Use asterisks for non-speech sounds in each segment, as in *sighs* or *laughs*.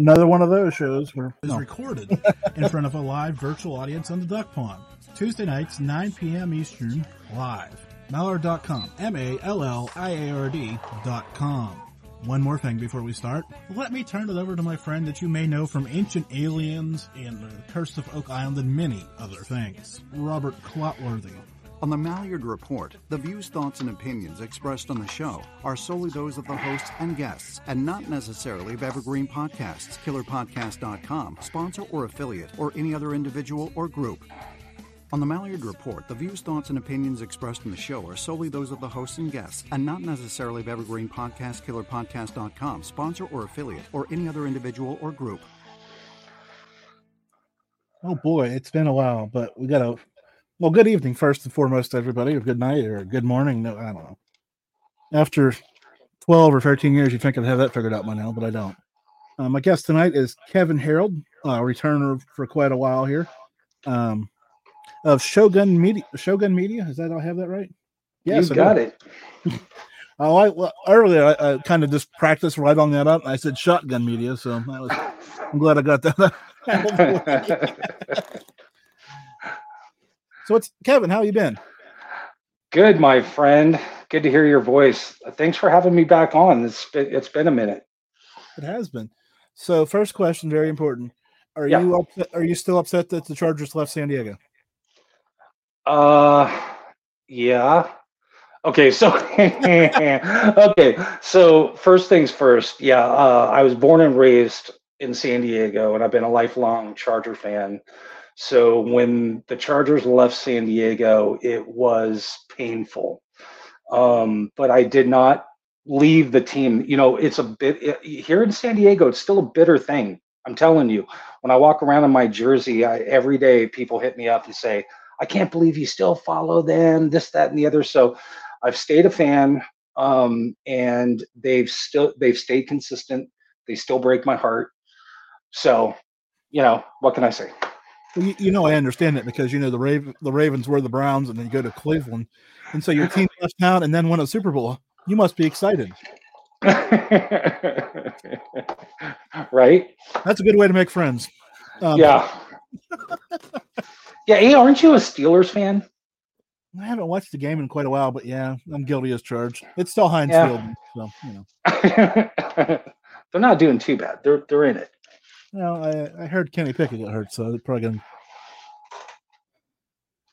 Another one of those shows where is no. recorded in front of a live virtual audience on the Duck Pond. Tuesday nights, 9 p.m. Eastern, live. Malliard.com. M-A-L-L-I-A-R-D.com. One more thing before we start. Let me turn it over to my friend that you may know from Ancient Aliens and The Curse of Oak Island and many other things. Robert Clotworthy. On the Malliard Report, the views, thoughts, and opinions expressed on the show are solely those of the hosts and guests, and not necessarily of Evergreen Podcasts, KillerPodcast.com, sponsor or affiliate, or any other individual or group. On the Malliard Report, the views, thoughts, and opinions expressed in the show are solely those of the hosts and guests, and not necessarily of Evergreen Podcast, KillerPodcast.com, sponsor or affiliate, or any other individual or group. Oh boy, it's been a while, but we got to. Well, good evening first and foremost, everybody, or good night, or good morning. No, I don't know. After twelve or thirteen years, you think I'd have that figured out by now, but I don't. Uh, my guest tonight is Kevin Harold, uh, returner for quite a while here, um, of Showgun Media. Showgun Media, is that I have that right? Yes, you got it. *laughs* Oh, I well, earlier I, I kind of just practiced right on that up. I said Shotgun Media, so was. I'm glad I got that. *laughs* *laughs* so it's Kevin. How you been? Good, my friend. Good to hear your voice. Thanks for having me back on. It's been, it's been a minute. It has been. So, first question, very important. Are yeah. you upset, are you still upset that the Chargers left San Diego? Uh, yeah. Okay, so *laughs* okay, so first things first. Yeah, uh, I was born and raised in San Diego, and I've been a lifelong Charger fan. So when the Chargers left San Diego, it was painful. Um, but I did not leave the team. You know, it's a bit it, here in San Diego. It's still a bitter thing. I'm telling you. When I walk around in my jersey, I, every day people hit me up and say, "I can't believe you still follow them." This, that, and the other. So I've stayed a fan, um, and they've still they've stayed consistent. They still break my heart. So, you know, what can I say? Well, you, you, know, I understand it because you know the Raven, the Ravens were the Browns, and then you go to Cleveland, and so your team *laughs* left town and then won a Super Bowl. You must be excited, *laughs* right? That's a good way to make friends. Um, yeah. *laughs* yeah. Hey, aren't you a Steelers fan? I haven't watched the game in quite a while, but yeah, I'm guilty as charged. It's still Heinz yeah. Field, so you know. they're not doing too bad. They're they're in it. No, I, I heard Kenny Pickett got hurt, so they're probably gonna.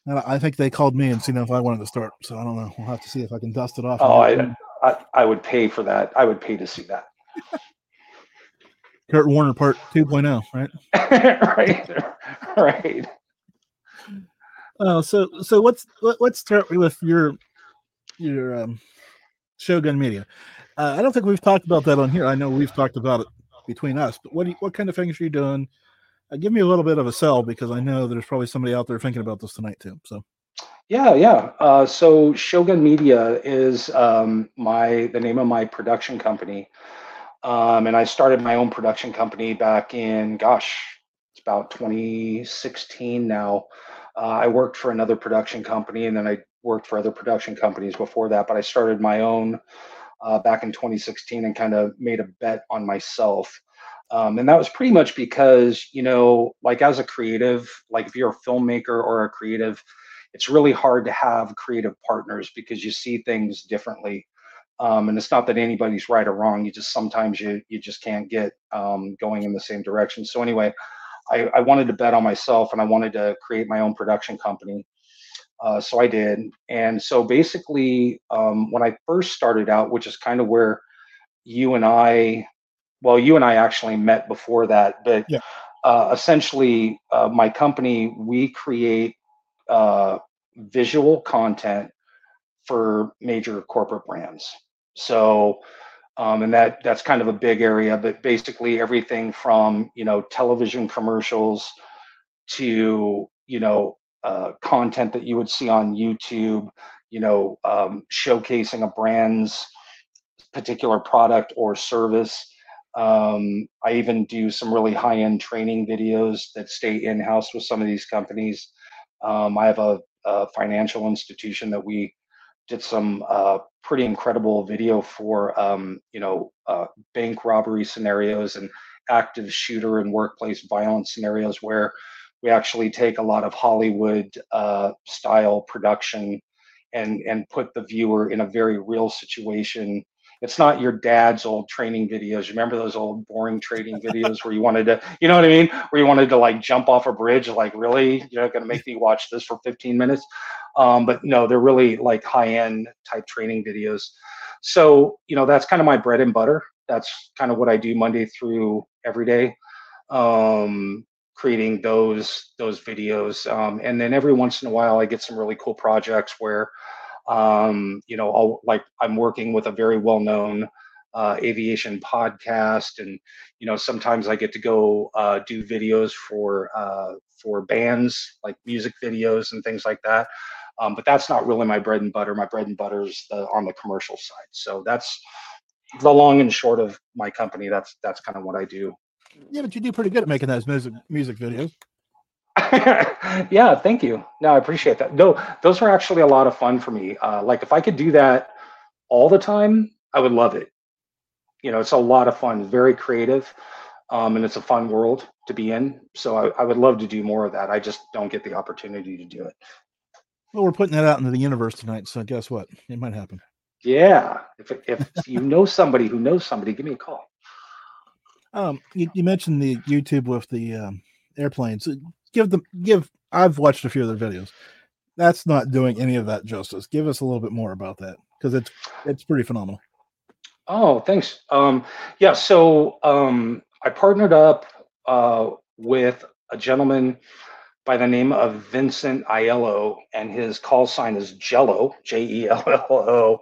And I think they called me and seen if I wanted to start. So I don't know. We'll have to see if I can dust it off. Oh, I, I, I would pay for that. I would pay to see that. *laughs* Kurt Warner Part 2.0, *laughs* right? right, right. Oh, so so let's let, let's start with your your um, Showgun Media. Uh, I don't think we've talked about that on here. I know we've talked about it between us, but what you, what kind of things are you doing? Uh, give me a little bit of a sell because I know there's probably somebody out there thinking about this tonight too. So. Yeah, yeah. Uh, so Showgun Media is um, my the name of my production company, um, and I started my own production company back in gosh, it's about 2016 now. Uh, I worked for another production company, and then I worked for other production companies before that. But I started my own uh, back in 2016 and kind of made a bet on myself. Um, and that was pretty much because, you know, like as a creative, like if you're a filmmaker or a creative, it's really hard to have creative partners because you see things differently. Um, and it's not that anybody's right or wrong. You just sometimes you you just can't get um, going in the same direction. So anyway, I, I wanted to bet on myself and I wanted to create my own production company. Uh, so I did. And so basically, um, when I first started out, which is kind of where you and I, well, you and I actually met before that, but yeah. uh, essentially, uh, my company, we create uh, visual content for major corporate brands. So um, and that that's kind of a big area. But basically, everything from you know television commercials to you know uh, content that you would see on YouTube, you know, um, showcasing a brand's particular product or service. Um, I even do some really high end training videos that stay in house with some of these companies. Um, I have a, a, financial institution that we did some uh, pretty incredible video for, um, you know, uh, bank robbery scenarios and active shooter and workplace violence scenarios where we actually take a lot of Hollywood uh, style production and and put the viewer in a very real situation it's not your dad's old training videos. Remember those old boring training videos where you wanted to, you know what I mean? Where you wanted to like jump off a bridge, like really, you're not going to make me watch this for 15 minutes. Um, but no, they're really like high end type training videos. So, you know, that's kind of my bread and butter. That's kind of what I do Monday through every day. Um, creating those those videos um, and then every once in a while i get some really cool projects where um, you know, I'll, like I'm working with a very well-known uh, aviation podcast, and you know, sometimes I get to go uh, do videos for uh, for bands, like music videos and things like that. Um, but that's not really my bread and butter. My bread and butter is the, on the commercial side. So that's the long and short of my company. That's that's kind of what I do. Yeah, but you do pretty good at making those music music videos. *laughs* yeah, thank you. No, I appreciate that. No, those are actually a lot of fun for me. Uh, like if I could do that all the time, I would love it. You know, it's a lot of fun, very creative, um, and it's a fun world to be in. So I, I would love to do more of that. I just don't get the opportunity to do it. Well, we're putting that out into the universe tonight, so guess what? It might happen. Yeah, if if you know somebody who knows somebody, give me a call. Um, you, you mentioned the YouTube with the um, airplanes give them give I've watched a few of their videos. That's not doing any of that justice. Give us a little bit more about that because it's it's pretty phenomenal. Oh, thanks. Um, yeah, so um, I partnered up uh, with a gentleman by the name of Vincent Aiello, and his call sign is Jello, J E L L O,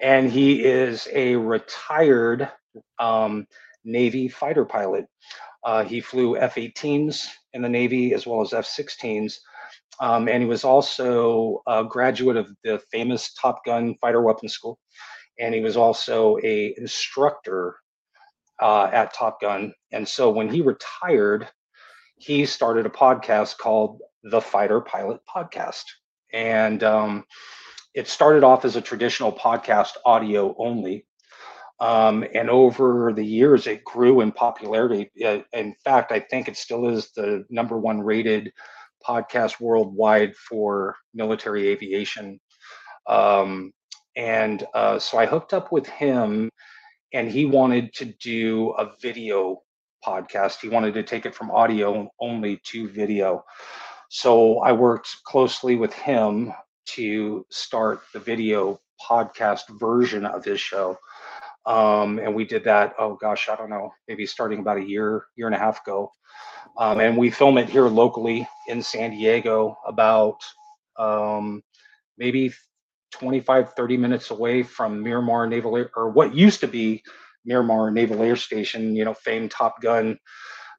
and he is a retired um, Navy fighter pilot. Uh, he flew F 18s in the Navy as well as F 16s. Um, and he was also a graduate of the famous Top Gun Fighter Weapons School. And he was also a instructor uh, at Top Gun. And so when he retired, he started a podcast called the Fighter Pilot Podcast. And um, it started off as a traditional podcast, audio only. Um, and over the years, it grew in popularity. In fact, I think it still is the number one rated podcast worldwide for military aviation. Um, and uh, so I hooked up with him, and he wanted to do a video podcast. He wanted to take it from audio only to video. So I worked closely with him to start the video podcast version of his show. Um, and we did that, oh gosh, I don't know, maybe starting about a year, year and a half ago. Um, and we film it here locally in San Diego, about um, maybe 25, 30 minutes away from Miramar Naval Air, or what used to be Miramar Naval Air Station, you know, famed Top Gun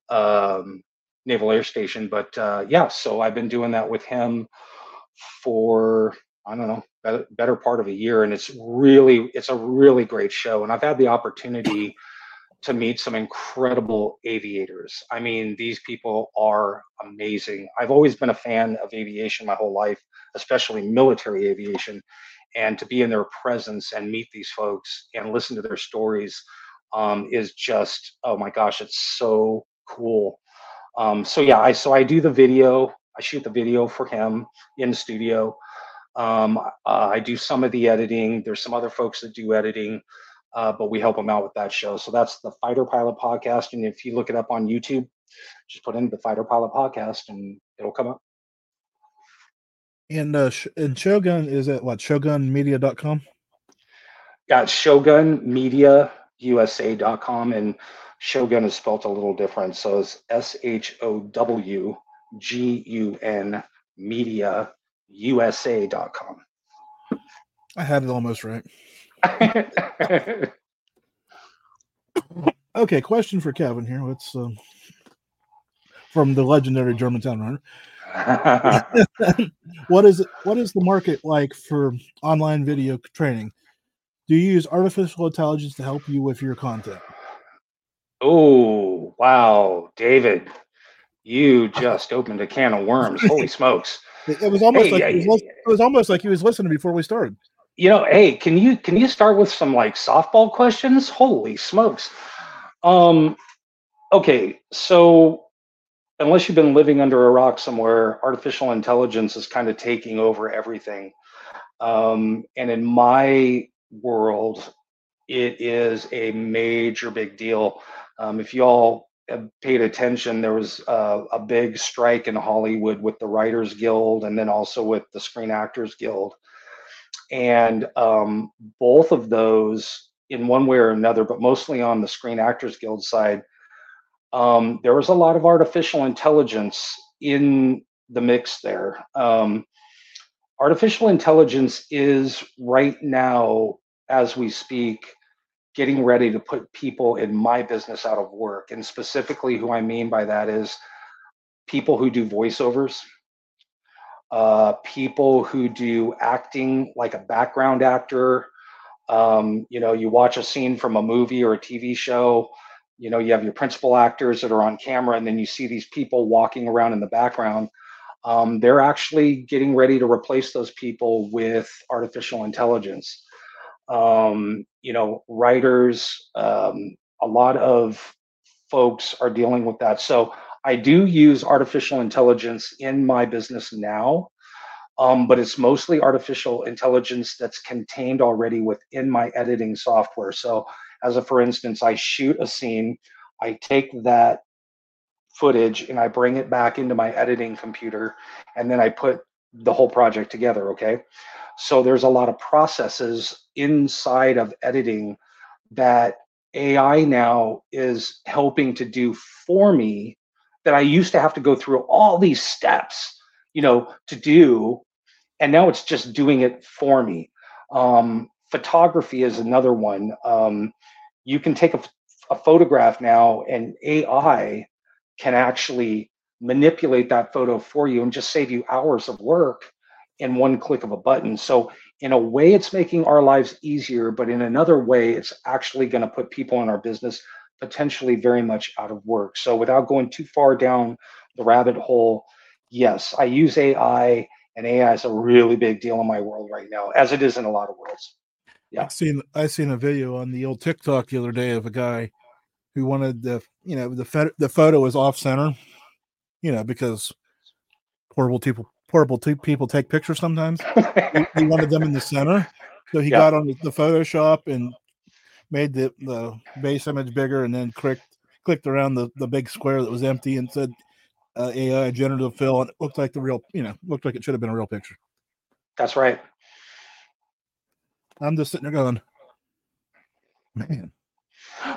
um, Naval Air Station. But uh, yeah, so I've been doing that with him for I don't know, better, part of a year, and it's really it's a really great show. And I've had the opportunity to meet some incredible aviators. I mean, these people are amazing. I've always been a fan of aviation my whole life, especially military aviation, and to be in their presence and meet these folks and listen to their stories um, is just oh my gosh, it's so cool. Um, so yeah, I so I do the video. I shoot the video for him in the studio. Um, uh, I do some of the editing. There's some other folks that do editing, uh, but we help them out with that show. So that's the Fighter Pilot podcast. And if you look it up on YouTube, just put in the Fighter Pilot podcast and it'll come up. And uh, and Showgun is at what showgunmedia.com? Yeah, showgunmediausa.com and Showgun is spelled a little different. So it's S H O W G U N media usa.com. I had it almost right. *laughs* Okay, question for Kevin here. Let's um, from the legendary Germantown runner. *laughs* *laughs* what is what is the market like for online video training? Do you use artificial intelligence to help you with your content? Oh, wow, David, you just opened a can of worms. Holy smokes. It, was almost hey, like it was, it was almost like he was listening before we started. You know, hey, can you can you start with some like softball questions? Holy smokes. Um okay, so unless you've been living under a rock somewhere, artificial intelligence is kind of taking over everything. Um, and in my world, it is a major big deal. Um, if you all paid attention, there was uh, a big strike in Hollywood with the Writers Guild and then also with the Screen Actors Guild. And um, both of those, in one way or another, but mostly on the Screen Actors Guild side, um, there was a lot of artificial intelligence in the mix there. Um, artificial intelligence is right now, as we speak, getting ready to put people in my business out of work. And specifically, who I mean by that is people who do voiceovers, uh, people who do acting like a background actor. Um, you know, you watch a scene from a movie or a TV show you know you have your principal actors that are on camera and then you see these people walking around in the background um, they're actually getting ready to replace those people with artificial intelligence um, you know writers um, a lot of folks are dealing with that so i do use artificial intelligence in my business now um, but it's mostly artificial intelligence that's contained already within my editing software so as a for instance, I shoot a scene, I take that footage and I bring it back into my editing computer, and then I put the whole project together. Okay. So there's a lot of processes inside of editing that AI now is helping to do for me that I used to have to go through all these steps, you know, to do. And now it's just doing it for me. Um, photography is another one. Um, you can take a, a photograph now and AI can actually manipulate that photo for you and just save you hours of work in one click of a button. So in a way, it's making our lives easier, but in another way, it's actually going to put people in our business potentially very much out of work. So without going too far down the rabbit hole, yes, I use AI, and AI is a really big deal in my world right now, as it is in a lot of worlds. Yeah. I seen I seen a video on the old TikTok the other day of a guy who wanted the you know the the photo was off center, you know because horrible people portable people take pictures sometimes. he, wanted them in the center, so he yeah. got on the, Photoshop and made the the base image bigger, and then clicked clicked around the the big square that was empty and said uh, AI generative fill, and it looked like the real you know looked like it should have been a real picture. That's right. I'm just sitting there going, man.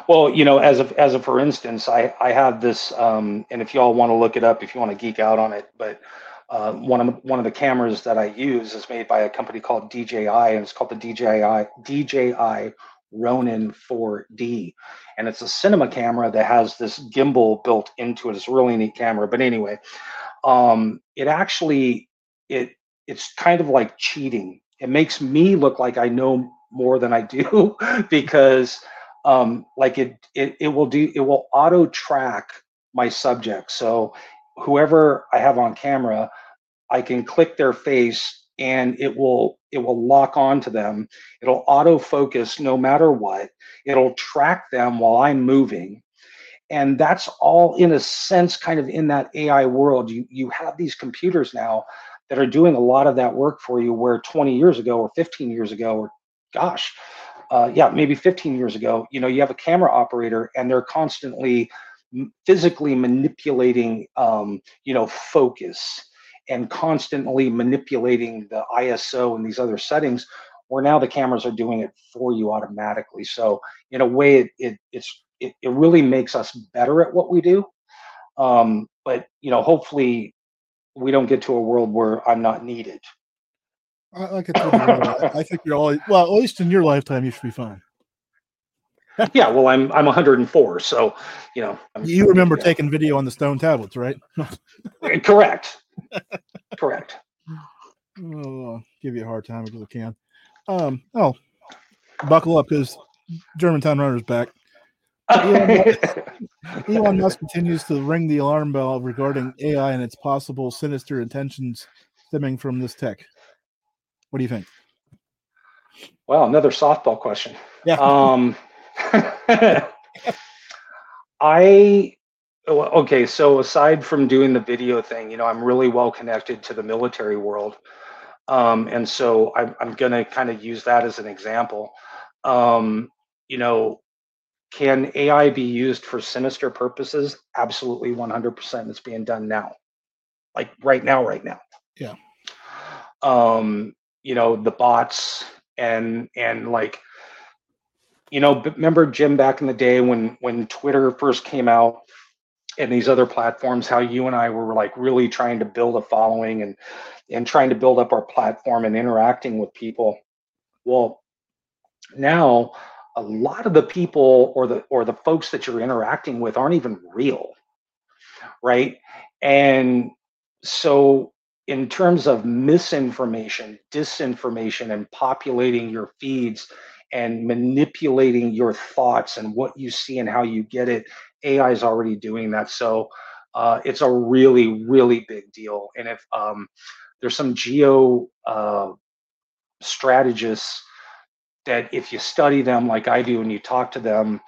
Well, you know, as a as a for instance, I I have this, um, and if you all want to look it up, if you want to geek out on it, but uh, one of one of the cameras that I use is made by a company called DJI, and it's called the DJI DJI Ronin 4D, and it's a cinema camera that has this gimbal built into it. It's a really neat camera, but anyway, um, it actually it it's kind of like cheating it makes me look like I know more than I do *laughs* because um, like it, it it will do it will auto track my subject. So whoever I have on camera, I can click their face and it will it will lock on to them. It'll auto focus no matter what. It'll track them while I'm moving. And that's all in a sense kind of in that AI world. You you have these computers now that are doing a lot of that work for you where 20 years ago or 15 years ago or gosh uh, yeah maybe 15 years ago you know you have a camera operator and they're constantly physically manipulating um, you know focus and constantly manipulating the iso and these other settings where now the cameras are doing it for you automatically so in a way it, it it's it, it really makes us better at what we do um, but you know hopefully we don't get to a world where I'm not needed. I, you, I think you're all well. At least in your lifetime, you should be fine. *laughs* yeah, well, I'm I'm 104, so you know. I'm, you remember taking video on the stone tablets, right? *laughs* Correct. Correct. Oh, give you a hard time because I can. Um, oh, buckle up because Germantown Runner's back. Elon, *laughs* Elon Musk continues to ring the alarm bell regarding AI and its possible sinister intentions stemming from this tech. What do you think? Well, another softball question. Yeah. Um, *laughs* I okay. So aside from doing the video thing, you know, I'm really well connected to the military world, um, and so I'm, I'm going to kind of use that as an example. Um, you know, can AI be used for sinister purposes? Absolutely, 100%. It's being done now, like right now, right now. Yeah. Um, you know, the bots and and like you know remember jim back in the day when when twitter first came out and these other platforms how you and i were like really trying to build a following and and trying to build up our platform and interacting with people? Well now a lot of the people or the or the folks that you're interacting with aren't even real right? And so in terms of misinformation, disinformation, and populating your feeds and manipulating your thoughts and what you see and how you get it, AI is already doing that. So uh, it's a really, really big deal. And if um, there's some geo uh, strategists that, if you study them like I do and you talk to them,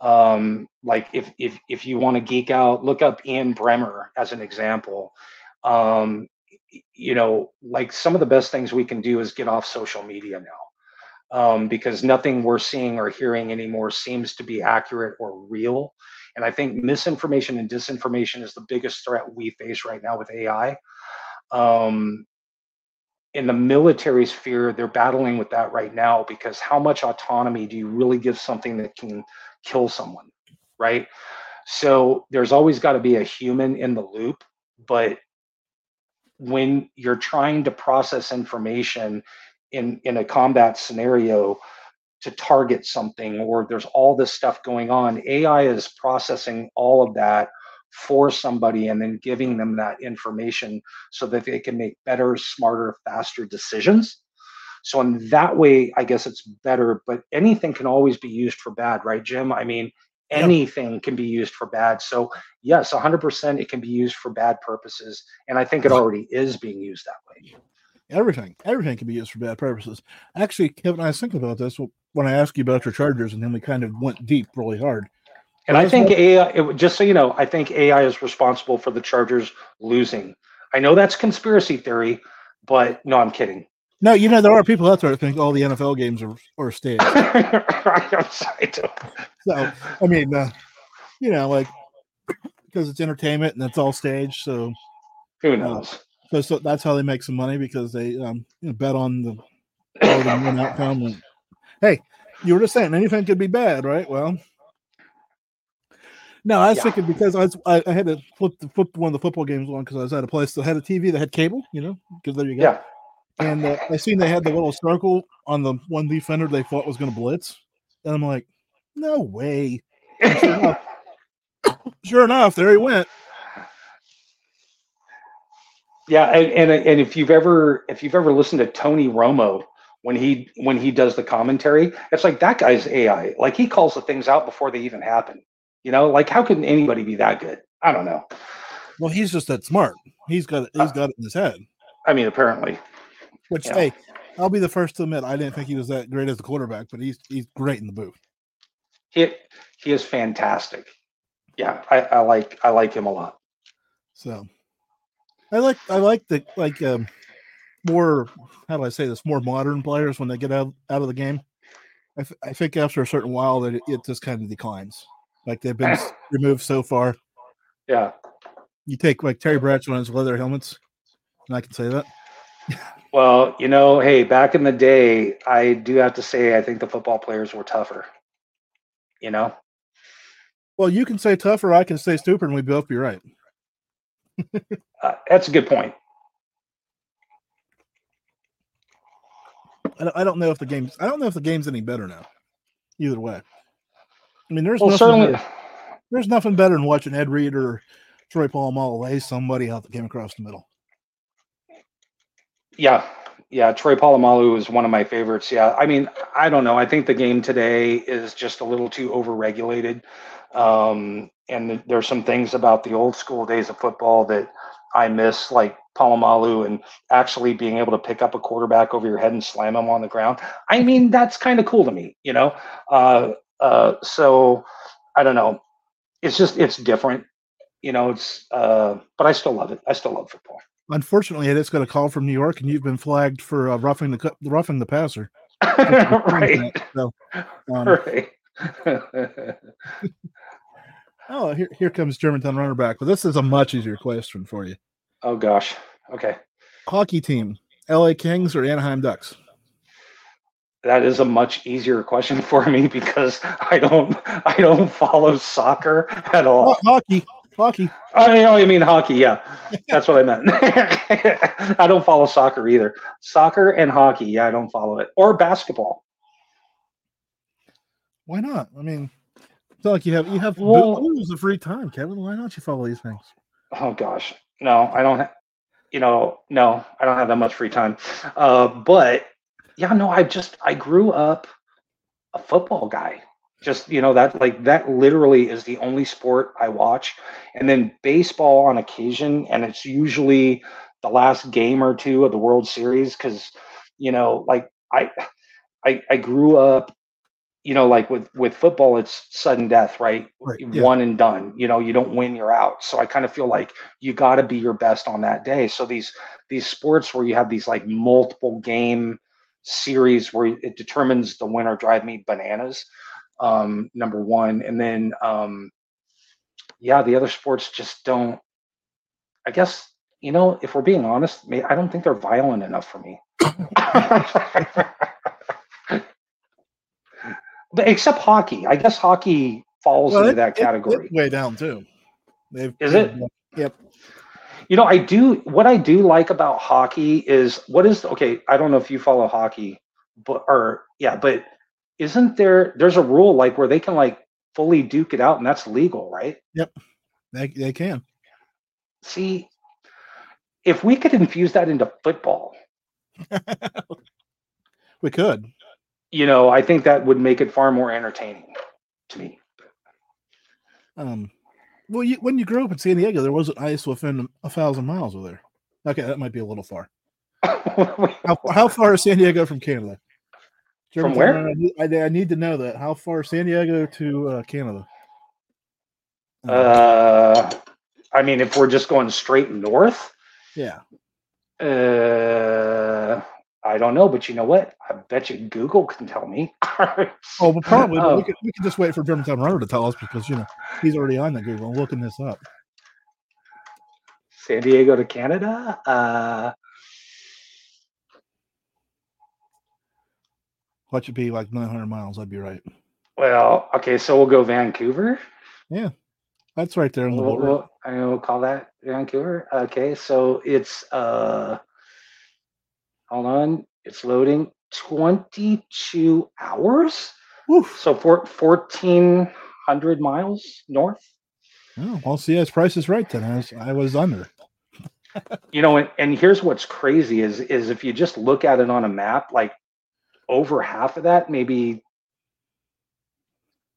um, like if if if you want to geek out, look up Ian Bremmer as an example. Um, you know, like some of the best things we can do is get off social media now. Um, because nothing we're seeing or hearing anymore seems to be accurate or real. And I think misinformation and disinformation is the biggest threat we face right now with AI. Um, in the military sphere, they're battling with that right now because how much autonomy do you really give something that can kill someone, right? So there's always got to be a human in the loop, but when you're trying to process information in in a combat scenario to target something or there's all this stuff going on ai is processing all of that for somebody and then giving them that information so that they can make better smarter faster decisions so in that way i guess it's better but anything can always be used for bad right jim i mean anything yep. can be used for bad. So yes, 100% it can be used for bad purposes, and I think it already is being used that way. Everything, everything can be used for bad purposes. Actually, Kevin, I was thinking about this when I asked you about your Chargers, and then we kind of went deep really hard. And I think AI, it, just so you know, I think AI is responsible for the Chargers losing. I know that's conspiracy theory, but no, I'm kidding. No, you know there are people out there that think all the NFL games are, are staged. *laughs* so I mean, uh, you know, like because it's entertainment and it's all staged. So who knows? So, so that's how they make some money because they um, you know, bet on the one outcome. And, hey, you were just saying anything could be bad, right? Well, no, I was yeah. thinking because I was I, I, had to flip the flip one of the football games on because I was at a place that had a TV that had cable, you know, because there you go. Yeah and uh, I seen they had the little circle on the one defender they thought was going to blitz, and I'm like, no way. Sure enough, sure enough, there he went. Yeah, and, and and if you've ever if you've ever listened to Tony Romo when he when he does the commentary, it's like that guy's AI. Like he calls the things out before they even happen. You know, like how can anybody be that good? I don't know. Well, he's just that smart. He's got uh, he's got it in his head. I mean, apparently. Which yeah. hey, I'll be the first to admit I didn't think he was that great as a quarterback, but he's he's great in the booth. He he is fantastic. Yeah, I, I like I like him a lot. So I like I like the like um more how do I say this more modern players when they get out out of the game. I, I think after a certain while that it, it just kind of declines. Like they've been *laughs* removed so far. Yeah. You take like Terry Bradshaw on his leather helmets, and I can say that. Well, you know, hey, back in the day, I do have to say, I think the football players were tougher. You know. Well, you can say tougher. I can say stupid, and we both be right. Uh, that's a good point. I don't know if the game's. I don't know if the game's any better now. Either way. I mean, there's Well, nothing certainly. better, there's nothing better than watching Ed Reed or Troy Polamalu lay somebody out that came across the middle. Yeah, yeah. Troy Polamalu is one of my favorites. Yeah, I mean, I don't know. I think the game today is just a little too overregulated, um, and there's some things about the old school days of football that I miss, like Polamalu and actually being able to pick up a quarterback over your head and slam him on the ground. I mean, that's kind of cool to me, you know. Uh, uh, so I don't know. It's just it's different, you know. It's uh, but I still love it. I still love football. Unfortunately, it's got a call from New York, and you've been flagged for uh, roughing the roughing the passer. *laughs* right. So, um, *laughs* Right. *laughs* oh, here here comes Germantown runner back, but this is a much easier question for you. oh gosh. Okay. Hockey team: L.A. Kings or Anaheim Ducks? That is a much easier question for me because I don't I don't follow soccer at all. Oh, hockey, hockey. Oh, I know you mean hockey, yeah. That's what I meant. *laughs* I don't follow soccer either. Soccer and hockey, yeah, I don't follow it. Or basketball. Why not? I mean, it's not like you have you have Well- booze of free time, Kevin. Why don't you follow these things? Oh gosh. No, I don't ha- you know, no, I don't have that much free time. Uh but yeah, no, I just I grew up a football guy. Just, you know, that like that literally is the only sport I watch. And then baseball on occasion and it's usually the last game or two of the World Series cuz you know, like I I I grew up you know, like with with football, it's sudden death, right? Right, yeah. One and done. You know, you don't win, you're out. So I kind of feel like you got to be your best on that day. So these these sports where you have these like multiple game series where it determines the winner drive me bananas. Um, number one, and then um, yeah, the other sports just don't. I guess you know, if we're being honest, I don't think they're violent enough for me. *laughs* *laughs* but except hockey, I guess hockey falls Well, into it- that category. way down too. They've, Is it? Yep. You know, I do. What I do like about hockey is what is okay. I don't know if you follow hockey, but or yeah, but isn't there? There's a rule like where they can like fully duke it out, and that's legal, right? Yep. They, they can. See, if we could infuse that into football, *laughs* We could. You know, I think that would make it far more entertaining to me. Um, well, you, when you grew up in San Diego, there wasn't ice within a thousand miles of there. Okay, that might be a little far. *laughs* How, how far is San Diego from Canada? From where? I need, I, I need to know that. How far is San Diego to uh, Canada? Uh, uh, I mean, if we're just going straight north, yeah. Uh, I don't know, but you know what? I bet you Google can tell me. *laughs* Oh, but probably but Oh. we, could, we could just wait for Germantown Runner to tell us because you know he's already on the Google looking this up. San Diego to Canada. Uh, What should be like 900 miles? I'd be right. well, okay, so we'll go Vancouver. Yeah, that's right there on the We'll, we'll, I will call that Vancouver. Okay, so it's uh, hold on, it's loading. Twenty-two hours. Woof. So for fourteen hundred miles north. Oh, well, see, his price is right then. I was, I was under. you know and, and here's what's crazy is is if you just look at it on a map like over half of that maybe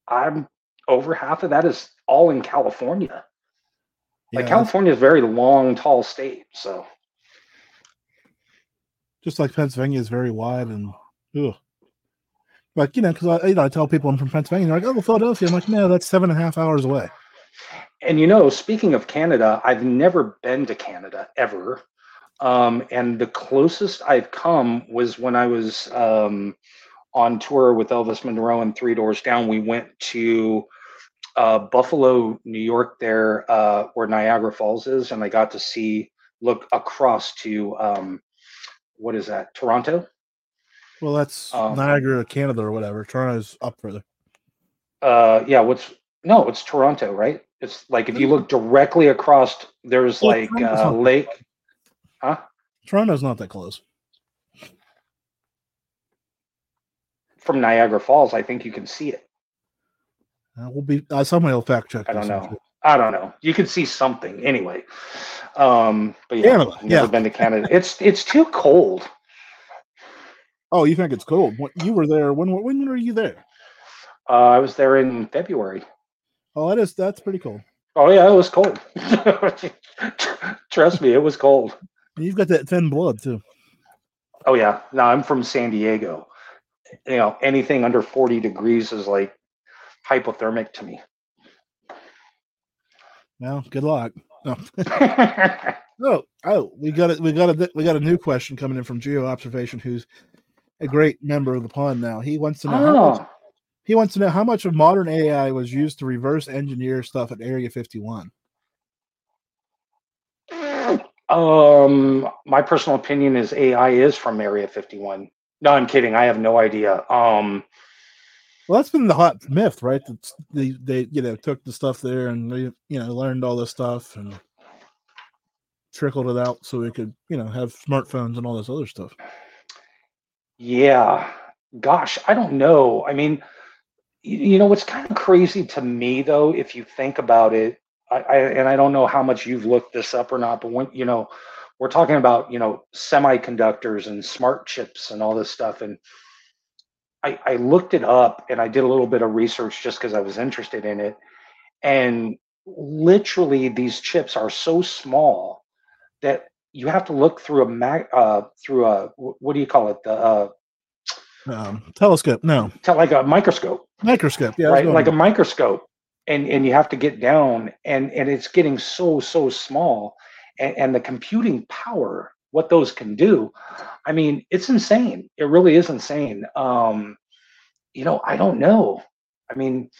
i'm over half of that is all in california Yeah, like california is a very long tall state so just like Pennsylvania is very wide and ugh. Like you know, because I you know I tell people I'm from Pennsylvania, they're like, oh, well, Philadelphia. I'm like, no, that's seven and a half hours away. and you know speaking of canada i've never been to canada ever um, and the closest i've come was when i was um, on tour with elvis monroe and three doors down we went to uh, buffalo new york there uh, where niagara falls is and i got to see look across to um, what is that toronto Well, that's Um, Niagara, Canada, or whatever. Toronto's up further. uh, yeah what's no it's toronto right it's like if you look directly across there's Well, like uh, lake huh Toronto's not that close. from Niagara Falls, I think you can see it. Uh, we'll be uh, somebody will fact check. I don't know. I don't know. You can see something anyway. Um, but yeah, Canada, I've never yeah. been to Canada. It's it's too cold. Oh, you think it's cold? What, you were there. When when were you there? Uh, I was there in February. Oh, that is that's pretty cold. Oh yeah, it was cold. *laughs* Trust me, it was cold. And you've got that thin blood too. Oh yeah. No, I'm from San Diego. You know, anything under 40 degrees is like hypothermic to me. Well, good luck. No. *laughs* Oh, oh, we got it. We got a we got a new question coming in from Geo Observation, who's a great member of the pond now. He wants to know how much, oh, he wants to know how much of modern AI was used to reverse engineer stuff at Area 51. um, my personal opinion is AI is from Area 51. No, I'm kidding. I have no idea. Um, Well, that's been the hot myth, right? That they they you know took the stuff there and they you know learned all this stuff and trickled it out so we could you know have smartphones and all this other stuff. Yeah. Gosh, I don't know. I mean, you know what's kind of crazy to me though, if you think about it, I, I and I don't know how much you've looked this up or not, but when you know, we're talking about, you know, semiconductors and smart chips and all this stuff. And I, I looked it up and I did a little bit of research just because I was interested in it. And literally these chips are so small that you have to look through a mag uh through a what do you call it? The uh Um, telescope, no like a microscope, microscope. Yeah, right? Like a microscope, and and you have to get down, and and it's getting so so small, and, and the computing power, what those can do, I mean, it's insane. It really is insane. Um, you know, I don't know. I mean,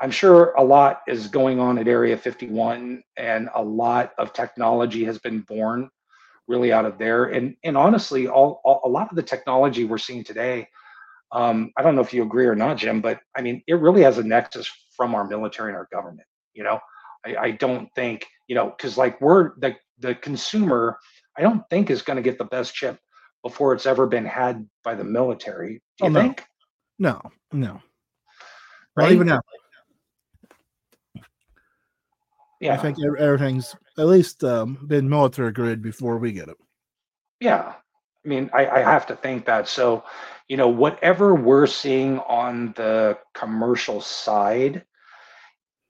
I'm sure a lot is going on at Area 51, and a lot of technology has been born really out of there. And and honestly, all, all a lot of the technology we're seeing today, um, I don't know if you agree or not, Jim, but I mean, it really has a nexus from our military and our government. You know, I, I don't think you know because like we're the the consumer, I don't think is going to get the best chip before it's ever been had by the military. Do Oh, you no. think? no, no, not Right? even now. Yeah. I think everything's at least um, been military grade before we get it. Yeah. I mean, I, I have to think that. So, you know, whatever we're seeing on the commercial side,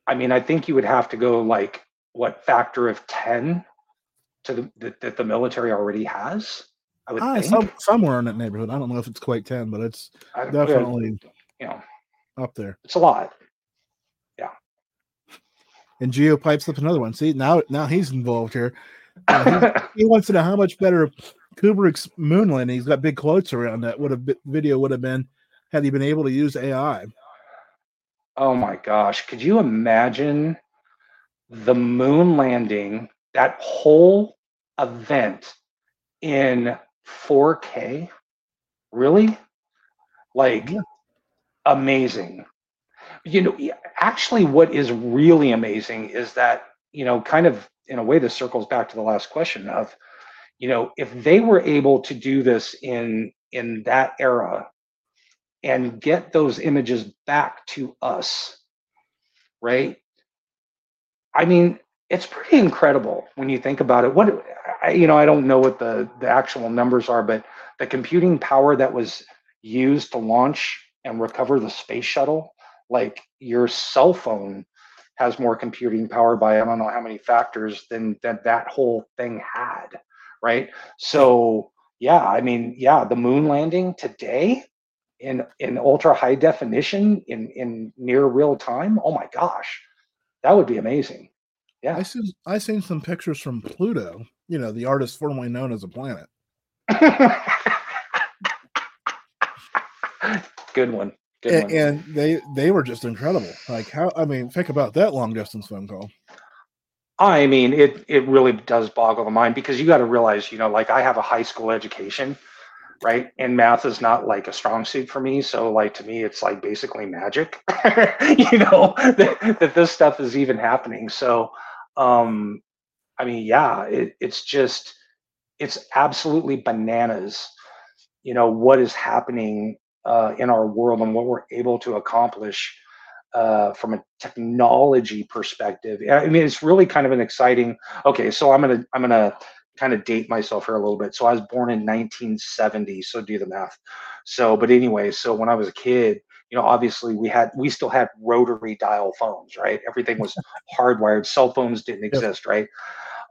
I mean, I think you would have to go like what factor of 10 to the that, that the military already has. I would Ah, think. some, somewhere in that neighborhood. I don't know if it's quite ten, but it's I- definitely you know, up there. it's a lot. Yeah. And Geo pipes up another one. See now, now he's involved here. Uh, he, *laughs* he wants to know how much better Kubrick's moon landing. He's got big quotes around that. What a video would have been had he been able to use AI. Oh my gosh. Could you imagine the moon landing, that whole event in 4K? Really? Like, Yeah. amazing. You know, actually, what is really amazing is that, you know, kind of in a way, this circles back to the last question of, you know, if they were able to do this in in that era and get those images back to us, right? I mean, it's pretty incredible when you think about it. What I, you know, I don't know what the the actual numbers are, but the computing power that was used to launch and recover the space shuttle, like your cell phone has more computing power by I don't know how many factors than that that whole thing had, right? So yeah, I mean, yeah, the moon landing today in in ultra high definition in in near real time. Oh my gosh, that would be amazing. I seen I seen some pictures from Pluto. You know, the artist formerly known as a planet. *laughs* good one. Good And, one. and they they were just incredible. Like how I mean, think about that long distance phone call. I mean, it it really does boggle the mind because you got to realize, you know, like I have a high school education, right? And math is not like a strong suit for me. So, like to me, it's like basically magic, *laughs* you know, *laughs* that, that this stuff is even happening. So, um, I mean, yeah, it, it's just it's absolutely bananas, you know, what is happening uh, in our world and what we're able to accomplish uh, from a technology perspective. I mean, it's really kind of an exciting. Okay, so I'm gonna I'm gonna kind of date myself here a little bit. So I was born in 1970. So do the math. So, but anyway, so when I was a kid, you know, obviously we had we still had rotary dial phones, right? Everything was *laughs* hardwired. Cell phones didn't exist, right?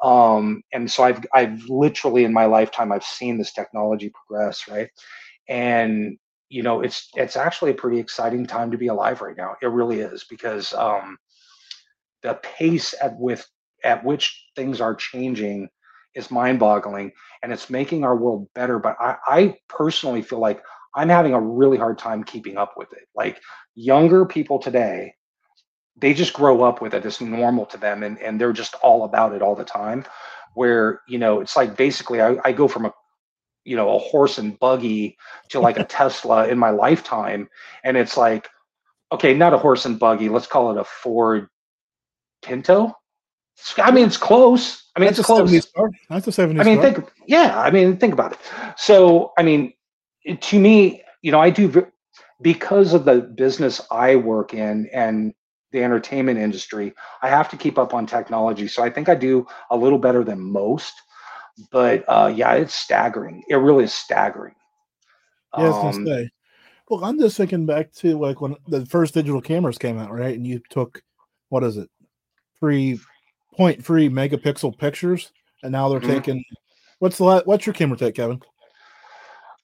Um, and so I've I've literally in my lifetime I've seen this technology progress, right? And you know, it's it's actually a pretty exciting time to be alive right now. It really is because um, the pace at with at which things are changing is mind-boggling, and it's making our world better. But I, I personally feel like I'm having a really hard time keeping up with it. Like younger people today, they just grow up with it. It's normal to them, and and they're just all about it all the time. Where you know, it's like basically I, I go from a you know a horse and buggy to like a *laughs* Tesla in my lifetime, and it's like, okay, not a horse and buggy. Let's call it a Ford Pinto. I mean, it's close. I mean, That's it's a close. That's a 70s I mean, car. think, yeah, I mean, think about it. So, I mean, it- to me, you know, I do because of the business I work in and the entertainment industry, I have to keep up on technology. So I think I do a little better than most. But uh, yeah, it's staggering. It really is staggering. Yeah, I Um, say. Well, I'm just thinking back to like when the first digital cameras came out, right? And you took what is it, three point three megapixel pictures, and now they're Mhm. taking. What's the what's your camera take, Kevin?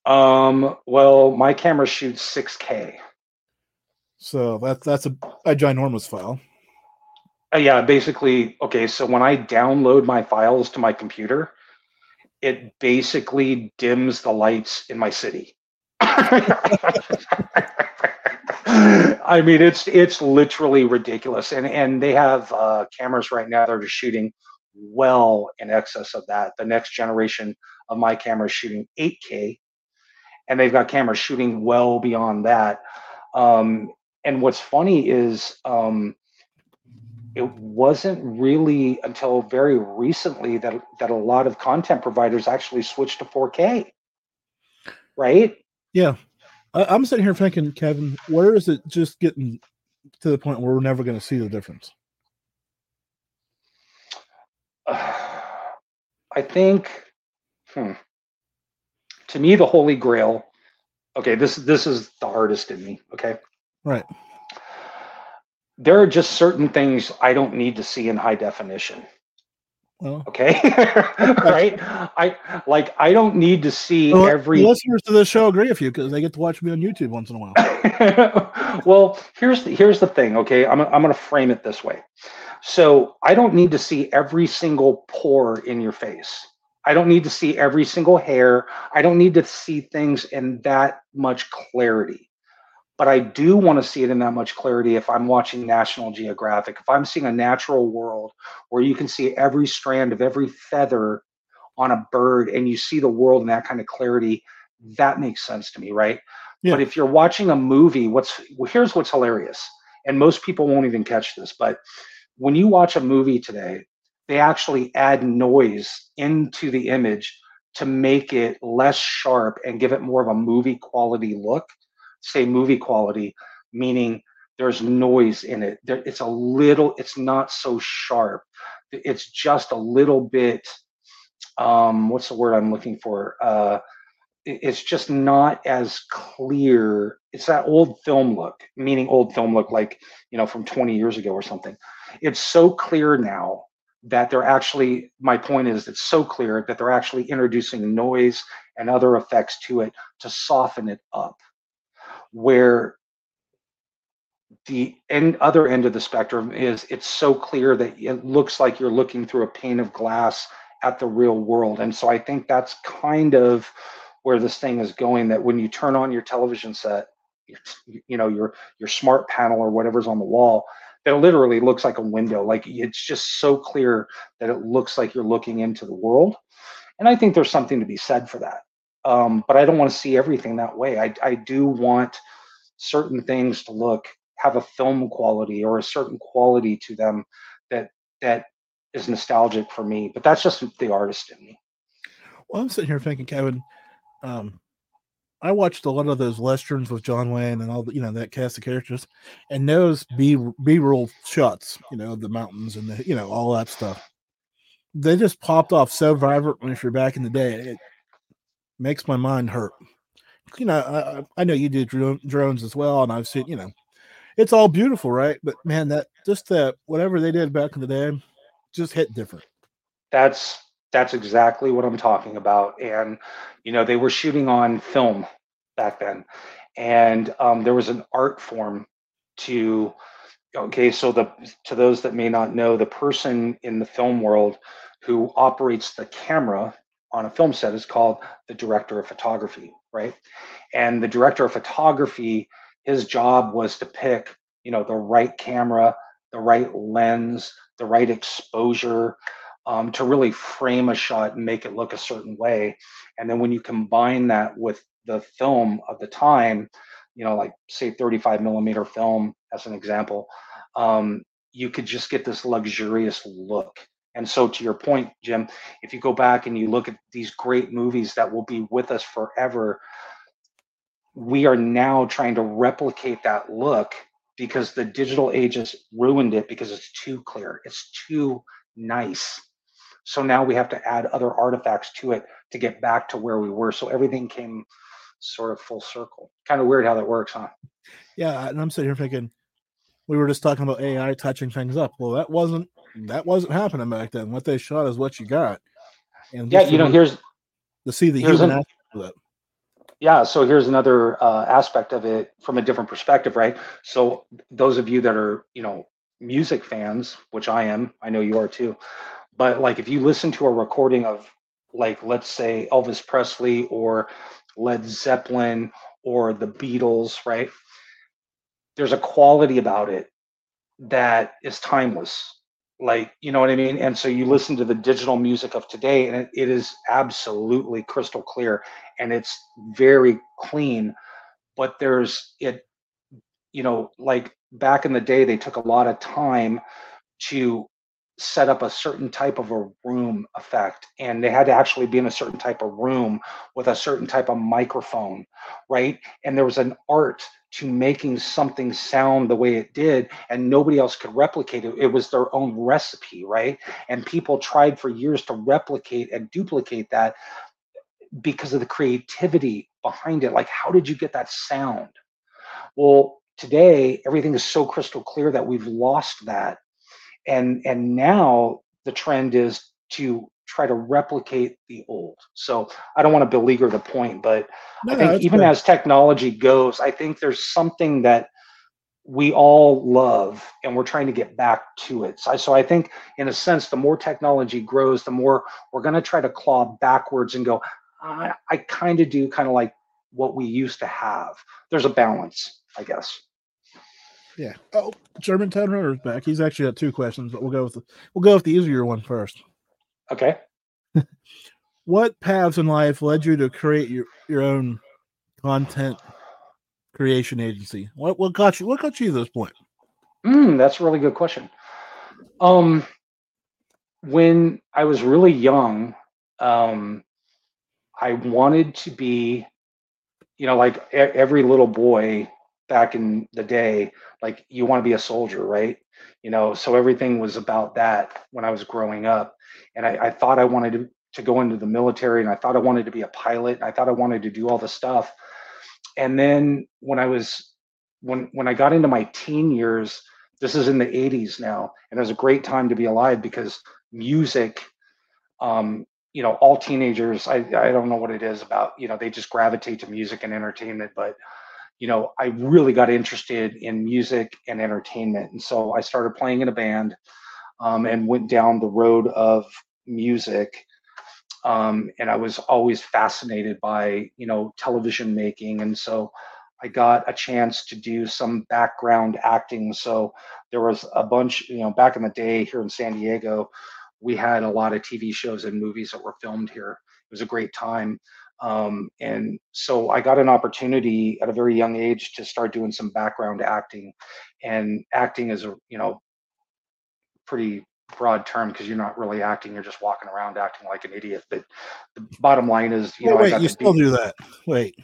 Um, well, my camera shoots 6K. So that's that's a, a ginormous file. Uh, yeah, basically, okay, so when I download my files to my computer, it basically dims the lights in my city. *laughs* I mean, it's it's literally ridiculous, and and they have uh, cameras right now that are shooting well in excess of that. The next generation of my camera is shooting 8K, and they've got cameras shooting well beyond that. Um, and what's funny is um, it wasn't really until very recently that that a lot of content providers actually switched to 4K. Right? Yeah, I, I'm sitting here thinking, Kevin, where is it just getting to the point where we're never going to see the difference? *sighs* I think hmm, to me the holy grail okay this this is the artist in me okay Right. there are just certain things I don't need to see in high definition Well, okay *laughs* right I like I don't need to see well, every listeners to this show agree with you because they get to watch me on YouTube once in a while. *laughs* well, here's the, here's the thing. Okay, I'm I'm going to frame it this way. So I don't need to see every single pore in your face. I don't need to see every single hair. I don't need to see things in that much clarity. But I do want to see it in that much clarity if I'm watching National Geographic. If I'm seeing a natural world where you can see every strand of every feather on a bird and you see the world in that kind of clarity, that makes sense to me, right? Yeah. But if you're watching a movie, what's well, here's what's hilarious, and most people won't even catch this, but when you watch a movie today, they actually add noise into the image to make it less sharp and give it more of a movie quality look. Say movie quality, meaning there's noise in it. There, it's a little, it's not so sharp. It's just a little bit. Um, what's the word I'm looking for? Uh, it's just not as clear. It's that old film look, meaning old film look like, you know, from 20 years ago or something. It's so clear now that they're actually, my point is, it's so clear that they're actually introducing noise and other effects to it to soften it up. Where the end, other end of the spectrum is it's so clear that it looks like you're looking through a pane of glass at the real world. And so I think that's kind of where this thing is going that when you turn on your television set you know your your smart panel or whatever's on the wall that literally looks like a window. Like it's just so clear that it looks like you're looking into the world. And i think there's something to be said for that. Um, but i don't want to see everything that way. I, I do want certain things to look have a film quality or a certain quality to them that that is nostalgic for me but that's just the artist in me. Well, I'm sitting here thinking, Kevin, um, I watched a lot of those westerns with John Wayne and all the, you know, that cast of characters, and those B B roll shots, you know, the mountains and the, you know, all that stuff. They just popped off so vibrantly if you're back in the day. It makes my mind hurt. You know, I, I know you do drones as well, and I've seen, you know, it's all beautiful, right? But man, that just that whatever they did back in the day just hit different. That's that's exactly what I'm talking about. And you know, they were shooting on film back then, and um, there was an art form to. Okay, so the to those that may not know, the person in the film world who operates the camera on a film set is called the director of photography, right? And the director of photography his job was to pick you know the right camera the right lens the right exposure um, to really frame a shot and make it look a certain way. And then when you combine that with the film of the time you know like say 35 millimeter film as an example um, you could just get this luxurious look. And so to your point jim if you go back and you look at these great movies that will be with us forever we are now trying to replicate that look because the digital age has ruined it because it's too clear it's too nice so now we have to add other artifacts to it to get back to where we were. So everything came sort of full circle. Kind of weird how that works huh? Yeah and i'm sitting here thinking we were just talking about ai touching things up. Well that wasn't that wasn't happening back then. What they shot is what you got. And yeah you know here's to see the human an, aspect of it. Yeah so here's another uh, aspect of it from a different perspective right? So those of you that are you know music fans which i am i know you are too but like if you listen to a recording of like let's say elvis presley or led zeppelin or the beatles right there's a quality about it that is timeless. Like you know what i mean? And so you listen to the digital music of today and it, it is absolutely crystal clear and it's very clean but there's it you know like back in the day they took a lot of time to set up a certain type of a room effect and they had to actually be in a certain type of room with a certain type of microphone right? And there was an art to making something sound the way it did and nobody else could replicate it. It was their own recipe right? And people tried for years to replicate and duplicate that because of the creativity behind it. Like how did you get that sound? Well today everything is so crystal clear that we've lost that and and now the trend is to try to replicate the old. So i don't want to beleaguer the point but no, i think even good. as technology goes i think there's something that we all love and we're trying to get back to it. So, so i think in a sense the more technology grows the more we're going to try to claw backwards and go i, I kind of do kind of like what we used to have. There's a balance i guess yeah. Oh, German Town Runner's back. He's actually got two questions, but we'll go with the, we'll go with the easier one first. Okay. *laughs* what paths in life led you to create your, your own content creation agency? What what got you what got you to this point? Mm, that's a really good question. Um when I was really young, um I wanted to be, you know, like every little boy back in the day like you want to be a soldier right? You know so everything was about that when i was growing up. And i, I thought i wanted to, to go into the military and i thought i wanted to be a pilot i thought i wanted to do all the stuff. And then when i was when when i got into my teen years this is in the 80s now and it was a great time to be alive because music um, you know all teenagers I, I don't know what it is about you know they just gravitate to music and entertainment but you know, I really got interested in music and entertainment. And so I started playing in a band um, and went down the road of music. Um, and I was always fascinated by, you know, television making. And so I got a chance to do some background acting. So there was a bunch, you know, back in the day here in San Diego, we had a lot of TV shows and movies that were filmed here. It was a great time. Um, and so I got an opportunity at a very young age to start doing some background acting. And acting is a, you know, pretty broad term because you're not really acting, you're just walking around acting like an idiot. But the bottom line is, you know, wait, you still do that. Wait.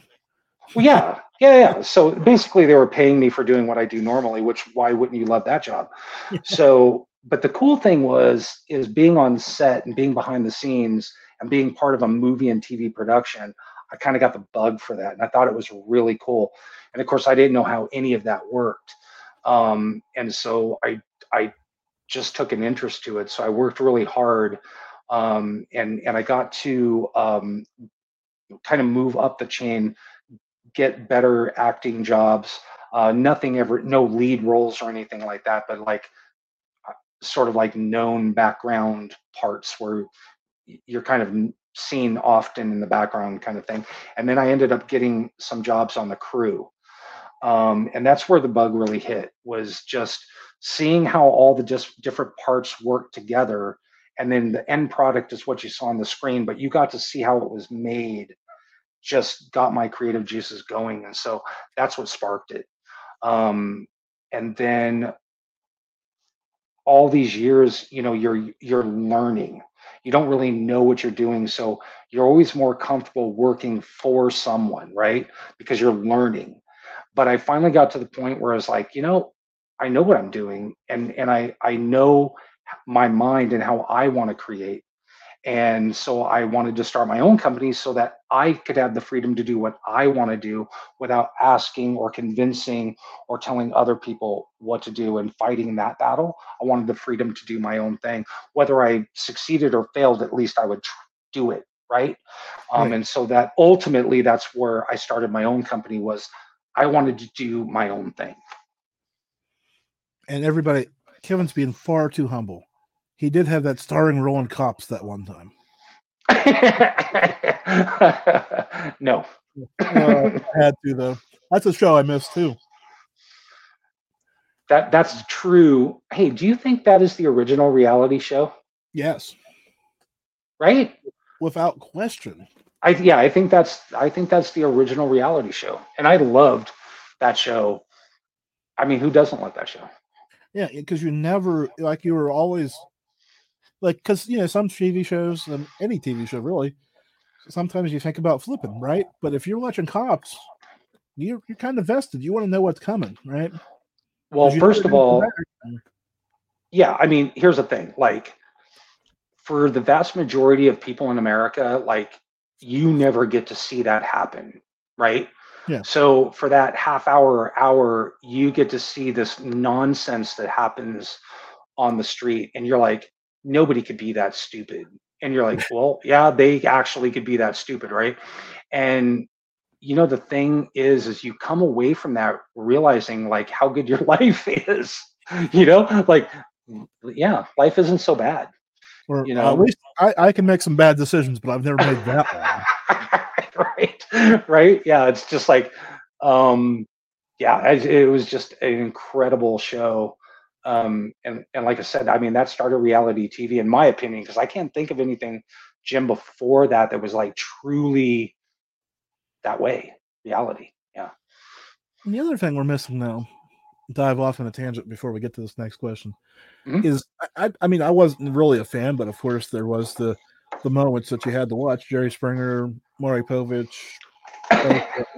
Well, yeah, yeah, yeah. So basically, they were paying me for doing what I do normally. Which why wouldn't you love that job? *laughs* So, but the cool thing was is being on set and being behind the scenes and being part of a movie and TV production. I kind of got the bug for that, and I thought it was really cool. And of course, I didn't know how any of that worked, um, and so I I just took an interest to it. So I worked really hard, um, and and I got to um, kind of move up the chain, get better acting jobs. Uh, nothing ever, no lead roles or anything like that, but like uh, sort of like known background parts where you're kind of seen often in the background kind of thing. And then I ended up getting some jobs on the crew. Um, and that's where the bug really hit was just seeing how all the just different parts work together and then the end product is what you saw on the screen but you got to see how it was made just got my creative juices going and so that's what sparked it um, and then all these years you know you're you're learning you don't really know what you're doing so you're always more comfortable working for someone right because you're learning but i finally got to the point where i was like you know I know what I'm doing and and I I know my mind and how I want to create. And so I wanted to start my own company so that I could have the freedom to do what I want to do without asking or convincing or telling other people what to do and fighting that battle. I wanted the freedom to do my own thing. Whether I succeeded or failed, at least I would tr- do it. Right? Um, right. And so that ultimately, that's where I started my own company was I wanted to do my own thing and everybody, Kevin's being far too humble. He did have that starring role in Cops that one time. *laughs* no. uh, I had to though. That's a show I missed too. That that's true. Hey, do you think that is the original reality show? Yes. Right? Without question. I yeah, I think that's I think that's the original reality show. And I loved that show. I mean, who doesn't love that show? Yeah, because you never like you were always like because you know some TV shows and any TV show really. Sometimes you think about flipping, right? But if you're watching cops, you're you're kind of vested. You want to know what's coming, right? Well, first of all, yeah. I mean, here's the thing: like, for the vast majority of people in America, like, you never get to see that happen, right? Yeah. So for that half hour or hour, you get to see this nonsense that happens on the street, and you're like, nobody could be that stupid. And you're like, well, yeah, they actually could be that stupid, right? And you know, the thing is, is you come away from that realizing like how good your *laughs* life is. You know, like yeah, life isn't so bad. Or you know, at least I, I can make some bad decisions, but I've never made that one. *laughs* right right yeah it's just like um yeah it, was just an incredible show um and and like i said i mean that started reality tv in my opinion because i can't think of anything jim before that that was like truly that way reality yeah and the other thing we're missing now dive off on a tangent before we get to this next question mm-hmm. is I, I mean i wasn't really a fan but of course there was the the moments that you had to watch jerry springer Maury Povich, *coughs*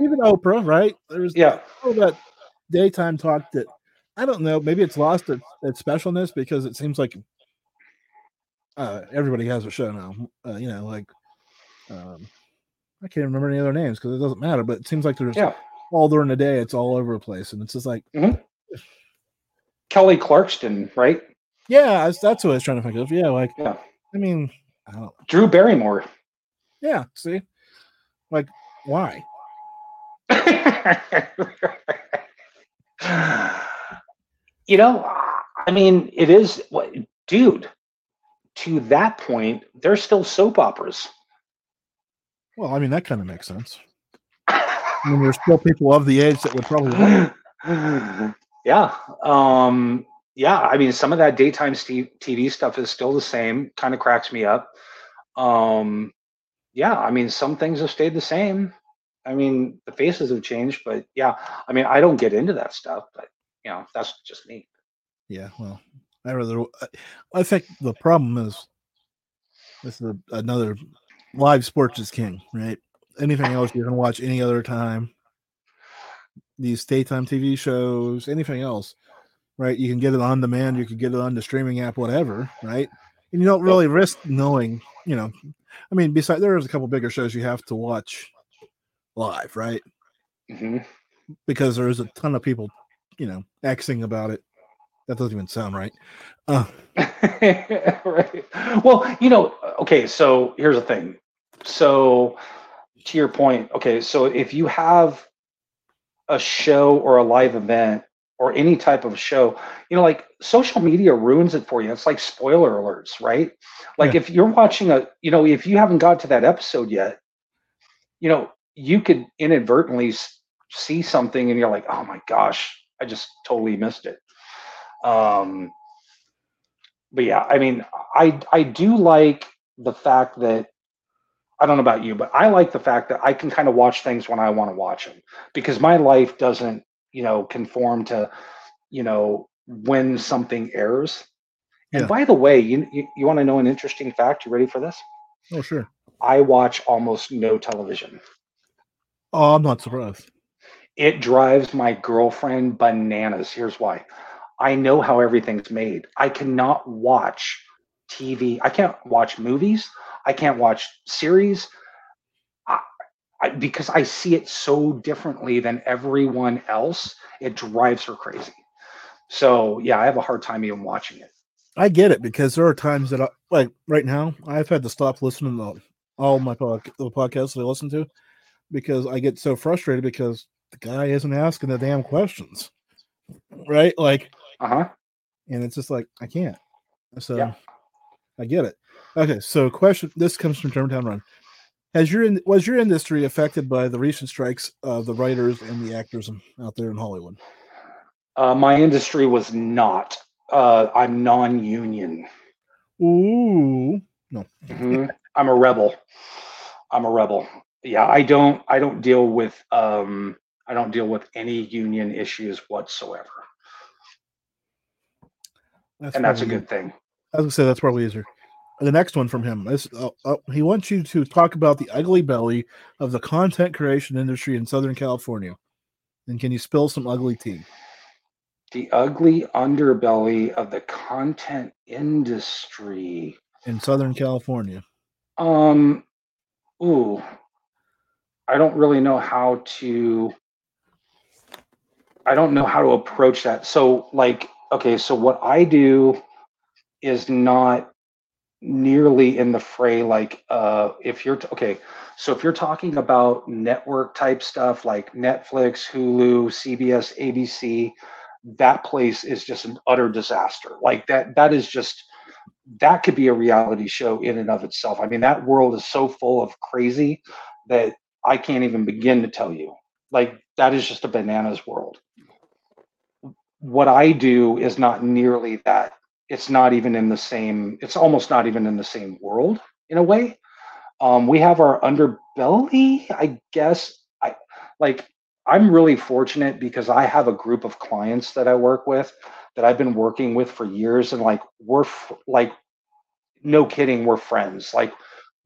even Oprah, right? There's yeah all that daytime talk that I don't know. Maybe it's lost its, its specialness because it seems like uh, everybody has a show now. Uh, you know, like um, I can't remember any other names because it doesn't matter. But it seems like there's yeah. all during the day. It's all over the place, and it's just like mm-hmm. Kelly Clarkson, right? Yeah, that's what I was trying to think of. Yeah, like yeah. I mean, I Drew Barrymore. Yeah, see, like, why? *laughs* *sighs* *sighs* *sighs* you know, I mean, it is what, dude. To that point, they're still soap operas. Well, I mean, that kind of makes sense. I mean, there's still people of the age that would probably. *sighs* yeah. Um, yeah. I mean, some of that daytime TV stuff is still the same. Kind of cracks me up. Um, yeah, I mean, some things have stayed the same. I mean, the faces have changed, but yeah, I mean, I don't get into that stuff, but you know, that's just me. Yeah, well, I rather. I think the problem is this is a, another live sports is king, right? Anything else you can watch any other time. these daytime TV shows, anything else, right? You can get it on demand, you can get it on the streaming app, whatever, right? And you don't really risk knowing, you know. I mean, besides there's a couple bigger shows you have to watch live, right? hmm Because there is a ton of people, you know, Xing about it. That doesn't even sound right. Uh, *laughs* right. Well, you know, okay, so here's the thing. So to your point, okay, so if you have a show or a live event or any type of show, you know, like social media ruins it for you. It's like spoiler alerts, right? Like Yeah. if you're watching a, you know, if you haven't got to that episode yet, you know, you could inadvertently see something and you're like, oh my gosh, I just totally missed it. Um, but yeah, I mean, I I do like the fact that I don't know about you, but I like the fact that I can kind of watch things when I want to watch them because my life doesn't, you know, conform to, you know, when something airs. Yeah. And by the way, you you, you want to know an interesting fact? You ready for this? oh, sure. I watch almost no television. Oh, I'm not surprised. It drives my girlfriend bananas. Here's why. I know how everything's made. I cannot watch TV. I can't watch movies. I can't watch series I, I, because I see it so differently than everyone else. It drives her crazy. So, yeah, I have a hard time even watching it. I get it because there are times that I like right now I've had to stop listening to all my pod, the podcasts that I listen to because I get so frustrated because the guy isn't asking the damn questions. Right? Like Uh huh. and it's just like I can't. So Yeah. I get it. Okay, so question this comes from Germantown Run. Has your was your industry affected by the recent strikes of the writers and the actors out there in Hollywood? Uh, my industry was not. Uh, I'm non union. Ooh. no. Mm-hmm. I'm a rebel. I'm a rebel. Yeah, I don't I don't deal with um I don't deal with any union issues whatsoever. and that's a good thing. I was gonna say that's probably easier. The next one from him is uh, uh, he wants you to talk about the ugly belly of the content creation industry in Southern California. And can you spill some ugly tea? The ugly underbelly of the content industry. in Southern California? Um ooh. I don't really know how to I don't know how to approach that. So like okay, so what I do is not nearly in the fray like uh if you're t- okay, so if you're talking about network type stuff like Netflix, Hulu, CBS, ABC, that place is just an utter disaster. Like that that is just that could be a reality show in and of itself. I mean, that world is so full of crazy that I can't even begin to tell you. Like, that is just a bananas world. What I do is not nearly that. It's not even in the same, it's almost not even in the same world in a way. Um, we have our underbelly, I guess. I like, I'm really fortunate because I have a group of clients that I work with that I've been working with for years, and like we're f- like, no kidding, we're friends. Like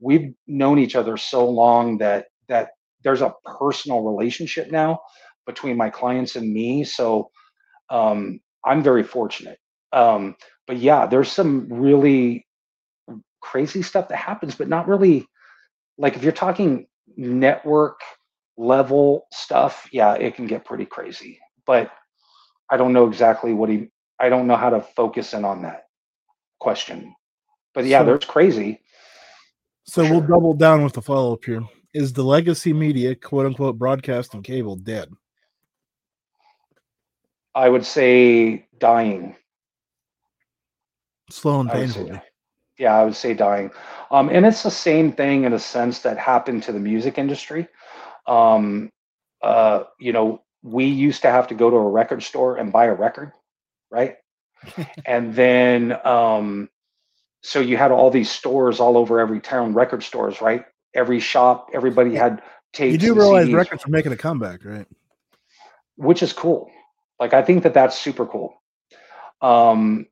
we've known each other so long that that there's a personal relationship now between my clients and me. So um, I'm very fortunate. Um, but yeah, there's some really crazy stuff that happens, but not really like if you're talking network level stuff, yeah, it can get pretty crazy. But I don't know exactly what he I don't know how to focus in on that question. But yeah, So- there's crazy. So we'll double down with the follow up here. Is the legacy media, quote unquote, broadcast and cable dead? I would say dying. Slow and I would say painfully. Yeah, I would say dying. Um, and it's the same thing in a sense that happened to the music industry. Um, uh, you know, we used to have to go to a record store and buy a record, right? *laughs* and then, um, so you had all these stores all over every town, record stores, right? Every shop, everybody had tapes. You do realize CDs, records are making a comeback, right? which is cool. Like I think that that's super cool. Um,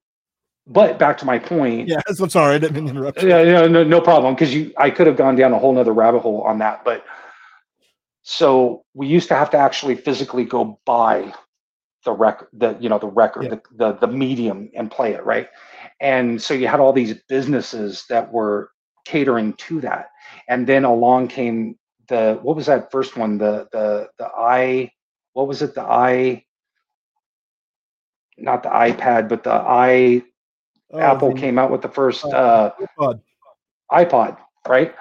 but back to my point, Yeah, *laughs* I'm sorry, I didn't mean to interrupt you. yeah, yeah, no, no problem. Because you, I could have gone down a whole nother rabbit hole on that. But So we used to have to actually physically go buy the record, the you know the record, Yeah. the, the the medium, and play it right. And so you had all these businesses that were catering to that, and then along came the what was that first one? The the the i what was it? The i not the iPad, but the i Oh, Apple the came out with the first uh, uh, iPod. iPod, right?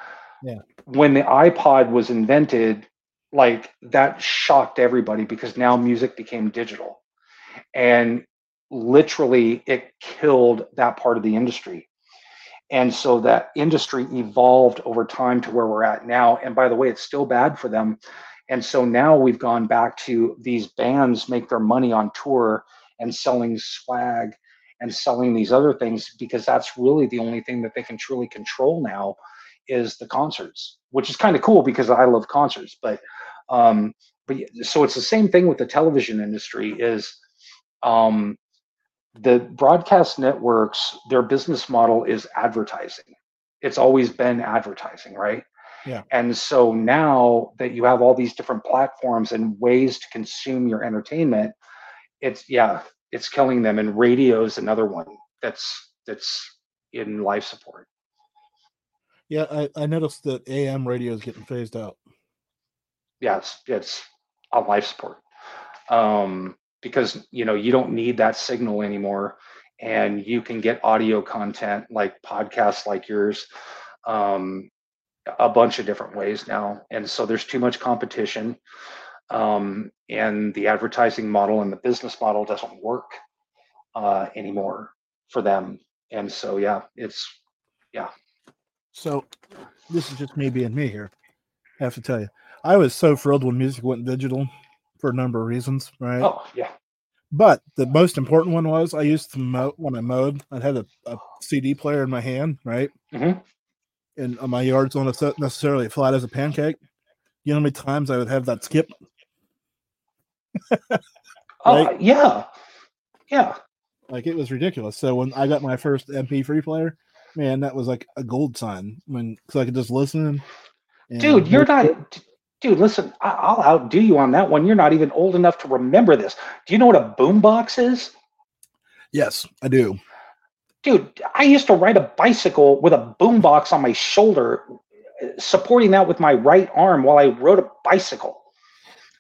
Yeah. When the iPod was invented, like that shocked everybody because now music became digital. And literally it killed that part of the industry. And so that industry evolved over time to where we're at now. And by the way, it's still bad for them. And so now we've gone back to these bands make their money on tour and selling swag and selling these other things because that's really the only thing that they can truly control now is the concerts, which is kind of cool because I love concerts. But um, but so it's the same thing with the television industry is um, the broadcast networks their business model is advertising. It's always been advertising, right? Yeah. And so now that you have all these different platforms and ways to consume your entertainment, it's yeah, it's killing them. And radio is another one that's that's in life support. Yeah, I, I noticed that AM radio is getting phased out. yeah, it's it's on life support um, because you know you don't need that signal anymore, and you can get audio content like podcasts like yours, um, a bunch of different ways now, and so there's too much competition, um, and the advertising model and the business model doesn't work uh, anymore for them, and so yeah, it's yeah. So this is just me being me here. I have to tell you, I was so thrilled when music went digital for a number of reasons, right? oh yeah, But the most important one was I used to mow when I mowed. I had a, a CD player in my hand, right? Mhm. And uh, my yard's not necessarily flat as a pancake. You know how many times I would have that skip? *laughs* oh Right. yeah, yeah. Like it was ridiculous. So when I got my first MP3 player, man, that was like a gold sign. When because I could just listen. and dude you're not d- dude listen I- i'll outdo you on that one you're not even old enough to remember this do you know what a boombox is Yes, I do. dude i used to ride a bicycle with a boombox on my shoulder uh, supporting that with my right arm while i rode a bicycle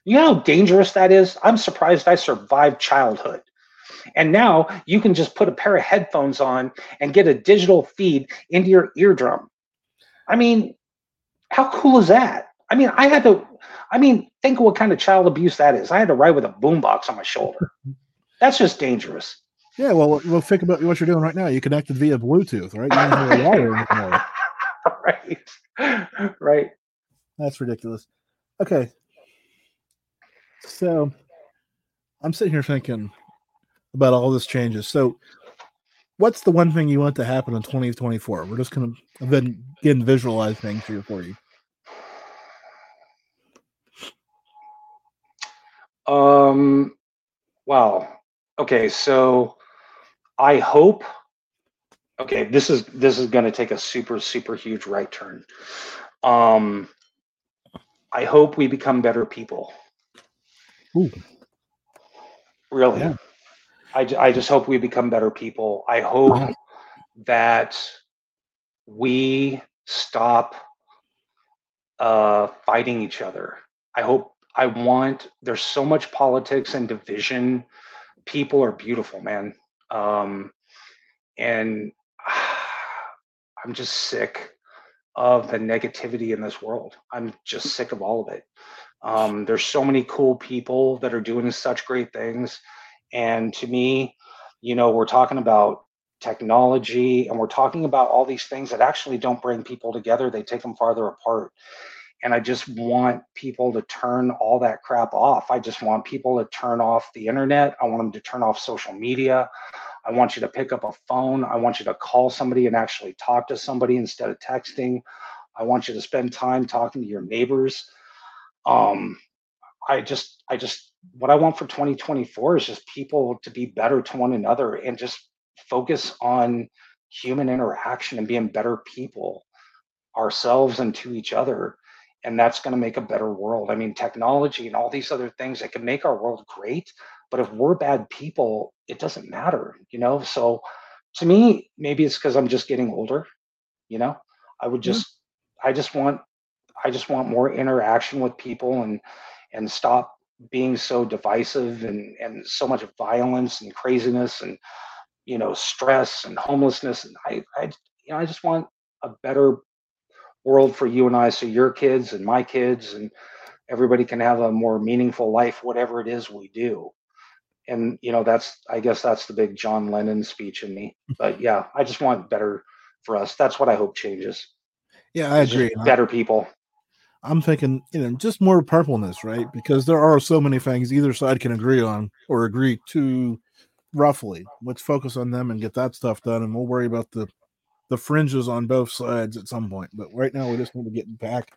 you know how dangerous that is i'm surprised i survived childhood and now you can just put a pair of headphones on and get a digital feed into your eardrum i mean how cool is that? I mean, I had to. I mean, think of what kind of child abuse that is. I had to ride with a boombox on my shoulder. That's just dangerous. Yeah, well, well, think about what you're doing right now. You connected via Bluetooth, right? You don't have a wire anymore. *laughs* right. Right. That's ridiculous. Okay. So I'm sitting here thinking about all this changes. So what's the one thing you want to happen in 2024? We're just gonna then again visualize things here for you. Um. Wow. Okay. So, I hope. Okay, this is this is going to take a super super huge right turn. Um. I hope we become better people. Ooh. Really. Yeah. I, I just hope we become better people. I hope that we stop uh, fighting each other. I hope, I want, there's so much politics and division. People are beautiful, man. Um, and *sighs* I'm just sick of the negativity in this world. I'm just sick of all of it. Um, there's so many cool people that are doing such great things. And to me, you know, we're talking about technology and we're talking about all these things that actually don't bring people together, they take them farther apart. And I just want people to turn all that crap off. I just want people to turn off the internet. I want them to turn off social media. I want you to pick up a phone. I want you to call somebody and actually talk to somebody instead of texting. I want you to spend time talking to your neighbors. Um, I just, I just, what I want for 2024 is just people to be better to one another and just focus on human interaction and being better people ourselves and to each other and that's going to make a better world. I mean, technology and all these other things that can make our world great, but if we're bad people, it doesn't matter, you know. So to me, maybe it's because I'm just getting older, you know. I would just, I just want, I just want more interaction with people and and stop being so divisive and and so much violence and craziness and you know stress and homelessness. And I I you know I just want a better world for you and I so your kids and my kids and everybody can have a more meaningful life whatever it is we do. And you know that's I guess that's the big John Lennon speech in me. *laughs* But yeah I just want better for us. That's what I hope changes. Yeah, I agree. better people I'm thinking, you know, just more purpleness, right? Because there are so many things either side can agree on or agree to roughly. Let's focus on them and get that stuff done, and we'll worry about the the fringes on both sides at some point. But right now, we just need to get back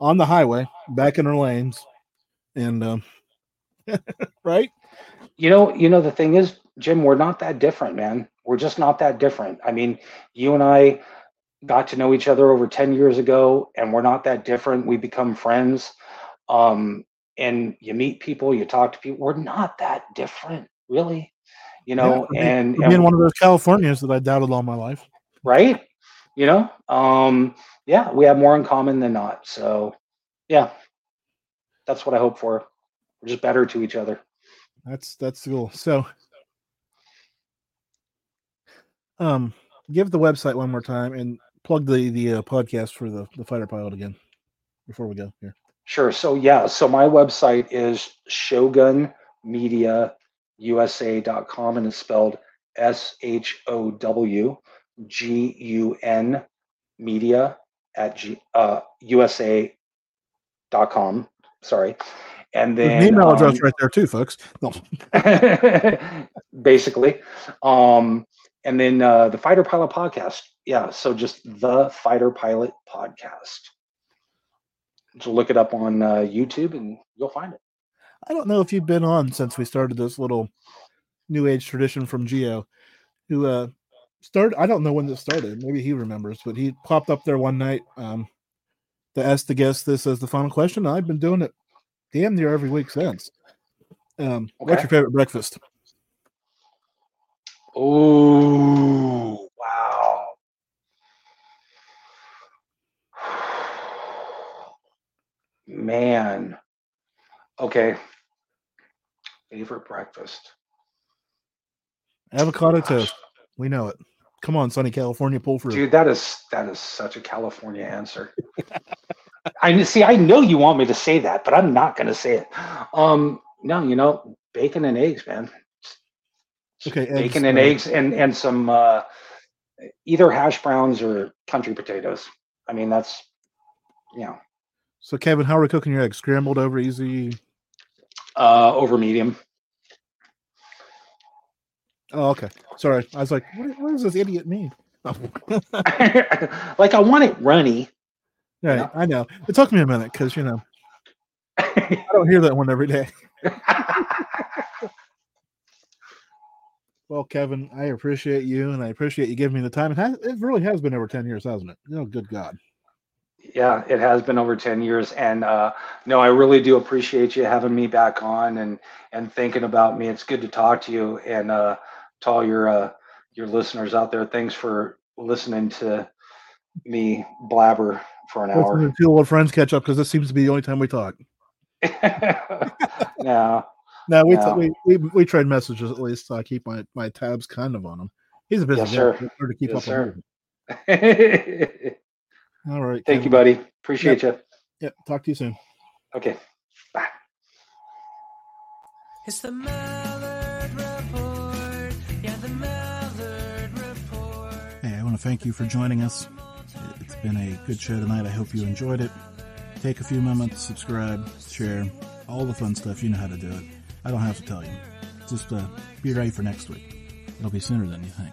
on the highway, back in our lanes, and um, *laughs* right. You know, you know the thing is, Jim, we're not that different, man. We're just not that different. I mean, you and I got to know each other over 10 years ago and we're not that different. We become friends. Um, and you meet people, you talk to people. We're not that different, really. You know, Yeah, and, Being and one of those Californians that I doubted all my life. right? You know, um, yeah, we have more in common than not. So, yeah, that's what I hope for. We're just better to each other. That's that's cool. So, um, give the website one more time and plug the the uh, podcast for the the fighter pilot again before we go here. Sure. So yeah, so my website is showgunmediausa.com and it's spelled S H O W G U N media at G, uh, USA.com. Sorry. And then an email address um, right there too, folks. No. *laughs* basically. Um, and then uh, the Fighter Pilot podcast. Yeah, so just the Fighter Pilot podcast. So look it up on uh, YouTube and you'll find it. I don't know if you've been on since we started this little new age tradition from Geo, who uh started. I don't know when this started. Maybe he remembers, but he popped up there one night um to ask the guest this as the final question. I've been doing it damn near every week since. Um, what's your favorite breakfast? Oh, Man. Okay. Favorite breakfast. Avocado Gosh. toast. We know it. Come on, sunny California, pull through. Dude, that is that is such a California answer. *laughs* I see. I know you want me to say that, but I'm not going to say it. Um, no, you know, bacon and eggs, man. Okay, bacon eggs, and uh, eggs, and and some uh, either hash browns or country potatoes. I mean, that's you know, So, Kevin, how are we cooking your eggs? Scrambled over easy. uh, over medium. Oh, okay. Sorry, I was like, what, what does this idiot mean? Oh. *laughs* like I want it runny. Right, Yeah. I know. It took me a minute because you know I don't hear that one every day. *laughs* Well, Kevin, I appreciate you, and I appreciate you giving me the time. It has, it really has been over ten years, hasn't it? Oh, good God! Yeah, it has been over 10 years. And uh, no, I really do appreciate you having me back on and and thinking about me. It's good to talk to you and uh, to all your uh, your listeners out there. Thanks for listening to me blabber for an Hopefully, hour. two old friends catch up because this seems to be the only time we talk. *laughs* yeah. No, we, Yeah. we we we trade messages at least. So I keep my my tabs kind of on him. He's a busy Yes, guy. sir. To keep Yes, up sir. on. *laughs* everything. All right. Thank you, buddy. Appreciate you. Yep. Talk to you soon. Okay. Bye. It's the Malliard Report. Yeah, the Malliard Report. Hey, I want to thank you for joining us. It's been a good show tonight. I hope you enjoyed it. Take a few moments, subscribe, share, all the fun stuff. You know how to do it. I don't have to tell you. Just uh, be ready for next week. It'll be sooner than you think.